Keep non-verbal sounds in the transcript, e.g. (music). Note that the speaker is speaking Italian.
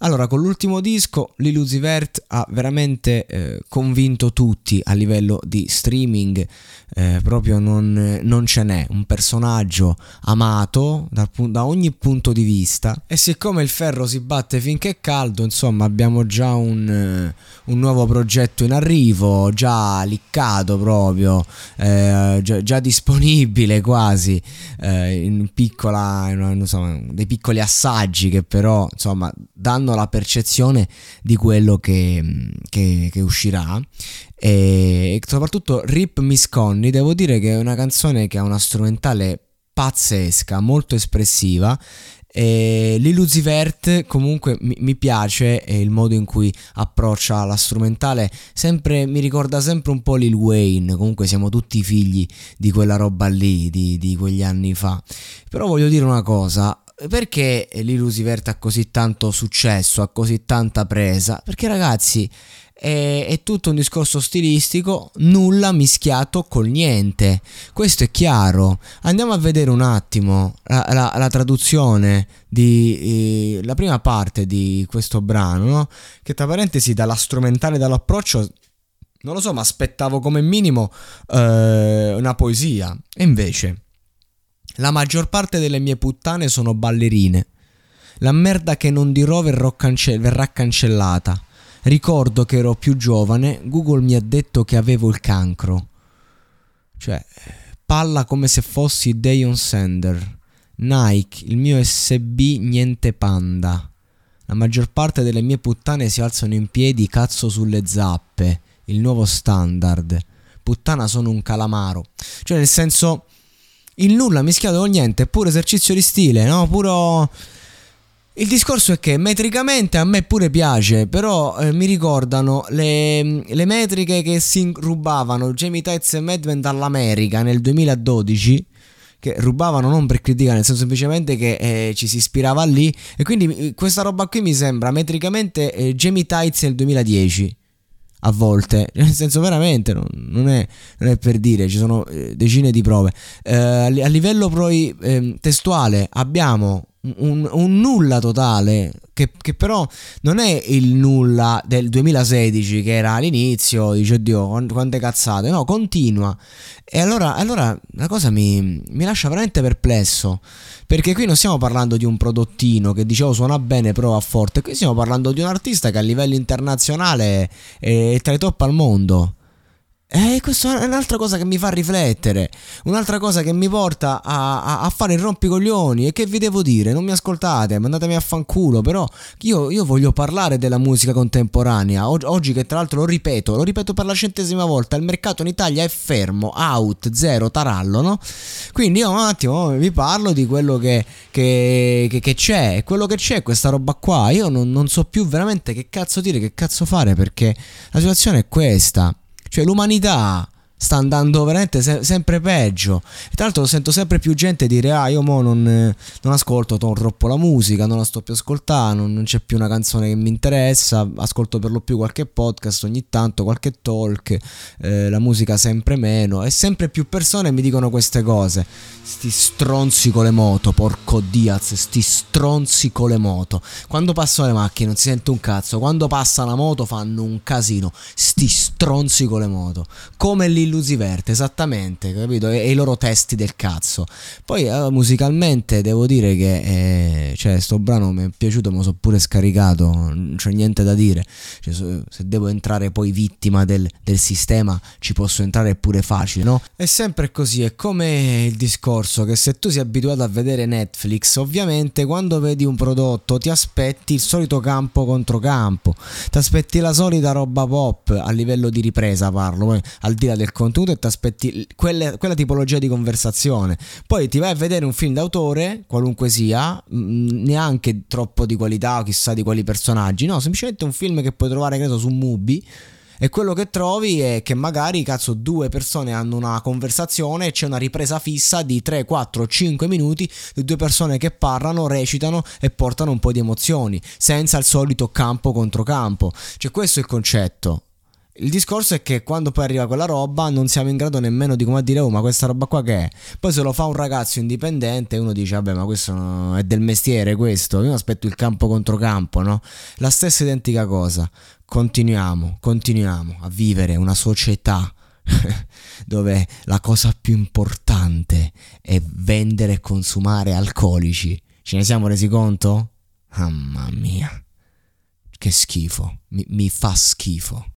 Allora, con l'ultimo disco, Lil Vert ha veramente eh, convinto tutti a livello di streaming, eh, proprio non, non, ce n'è, un personaggio amato da, da, ogni punto di vista. E siccome il ferro si batte finché è caldo, insomma abbiamo già un, eh, un nuovo progetto in arrivo, già liccato proprio, eh, già, già, disponibile quasi, eh, in piccola, insomma, dei piccoli assaggi che però insomma danno hanno la percezione di quello che, che, che uscirà e soprattutto Rip Miss Connie devo dire che è una canzone che ha una strumentale pazzesca, molto espressiva e Vert comunque mi, mi, piace il modo in cui approccia la strumentale, sempre, mi ricorda sempre un po' Lil Wayne, comunque siamo tutti figli di quella roba lì, di, di quegli anni fa. Però voglio dire una cosa, perché l'Ilusivert ha così tanto successo, ha così tanta presa? Perché ragazzi è, è, tutto un discorso stilistico, nulla mischiato col niente. Questo è chiaro. Andiamo a vedere un attimo la, la, la traduzione di eh, la prima parte di questo brano, no? che tra parentesi dalla strumentale dall'approccio non lo so, ma aspettavo come minimo eh, una poesia. E invece la maggior parte delle mie puttane sono ballerine. La merda che non dirò cance- verrà cancellata. Ricordo che ero più giovane, Google mi ha detto che avevo il cancro. Cioè, palla come se fossi Dayon Sender. Nike, il mio SB niente panda. La maggior parte delle mie puttane si alzano in piedi cazzo sulle zappe. Il nuovo standard. Puttana sono un calamaro. Cioè, nel senso il nulla mischiato con niente, pure esercizio di stile, no? Puro... Il discorso è che metricamente a me pure piace, però eh, mi ricordano le, le, metriche che si rubavano Jamie Tights e Madman dall'America nel 2012 che rubavano non per criticare, nel senso semplicemente che eh, ci si ispirava lì e quindi eh, questa roba qui mi sembra metricamente eh, Jamie Tights nel 2010 a volte, (laughs) nel senso veramente non, non, è, non è, per dire, ci sono eh, decine di prove. Eh, a, livello poi eh, testuale abbiamo un, un, nulla totale che, che, però non è il nulla del 2016 che era all'inizio, dice oddio quante cazzate, no, continua. E allora, allora la cosa mi, mi lascia veramente perplesso. Perché qui non stiamo parlando di un prodottino che dicevo suona bene, però va forte. Qui stiamo parlando di un artista che a livello internazionale è tra i top al mondo. E questa è un'altra cosa che mi fa riflettere, un'altra cosa che mi porta a, a, a, fare il rompicoglioni. E che vi devo dire? Non mi ascoltate, mandatemi a fanculo. Però io, io voglio parlare della musica contemporanea. Oggi, oggi, che tra l'altro lo ripeto, lo ripeto per la centesima volta: il mercato in Italia è fermo, out, zero, tarallo, no? Quindi io un attimo vi parlo di quello che, che, che, che c'è. Quello che c'è questa roba qua. Io non, non so più veramente che cazzo dire, che cazzo fare, perché la situazione è questa. Cioè l'umanità sta andando veramente se- sempre peggio. E tra l'altro sento sempre più gente dire: Ah, io mo non, non ascolto troppo la musica, non la sto più ascoltando, non c'è più una canzone che mi interessa, ascolto per lo più qualche podcast ogni tanto, qualche talk, eh, la musica sempre meno. E sempre più persone mi dicono queste cose. Sti stronzi con le moto, porco Diaz, sti stronzi con le moto. Quando passano le macchine non si sente un cazzo, quando passa la moto fanno un casino. Sti stronzi con le moto. Come lì Illusiverte, esattamente, capito? E, e, i loro testi del cazzo. Poi eh, musicalmente devo dire che eh, cioè, sto brano mi è piaciuto, me lo so pure scaricato, non c'è niente da dire. Cioè, se devo entrare poi vittima del, del, sistema, ci posso entrare pure facile, no? È sempre così, è come il discorso che se tu sei abituato a vedere Netflix, ovviamente quando vedi un prodotto ti aspetti il solito campo contro campo, ti aspetti la solita roba pop a livello di ripresa, parlo, al di là del contenuto e ti aspetti quelle, quella tipologia di conversazione. Poi ti vai a vedere un film d'autore, qualunque sia, neanche troppo di qualità o chissà di quali personaggi, no, semplicemente un film che puoi trovare, credo, su Mubi. E quello che trovi è che magari, cazzo, due persone hanno una conversazione e c'è una ripresa fissa di 3, 4, 5 minuti di due persone che parlano, recitano e portano un po' di emozioni, senza il solito campo contro campo. Cioè, questo è il concetto. Il discorso è che quando poi arriva quella roba non siamo in grado nemmeno di come dire oh ma questa roba qua che è? Poi se lo fa un ragazzo indipendente uno dice vabbè ma questo è del mestiere questo, io aspetto il campo contro campo, no? La stessa identica cosa, continuiamo, continuiamo a vivere una società (laughs) dove la cosa più importante è vendere e consumare alcolici. Ce ne siamo resi conto? Mamma mia, che schifo, mi, mi fa schifo.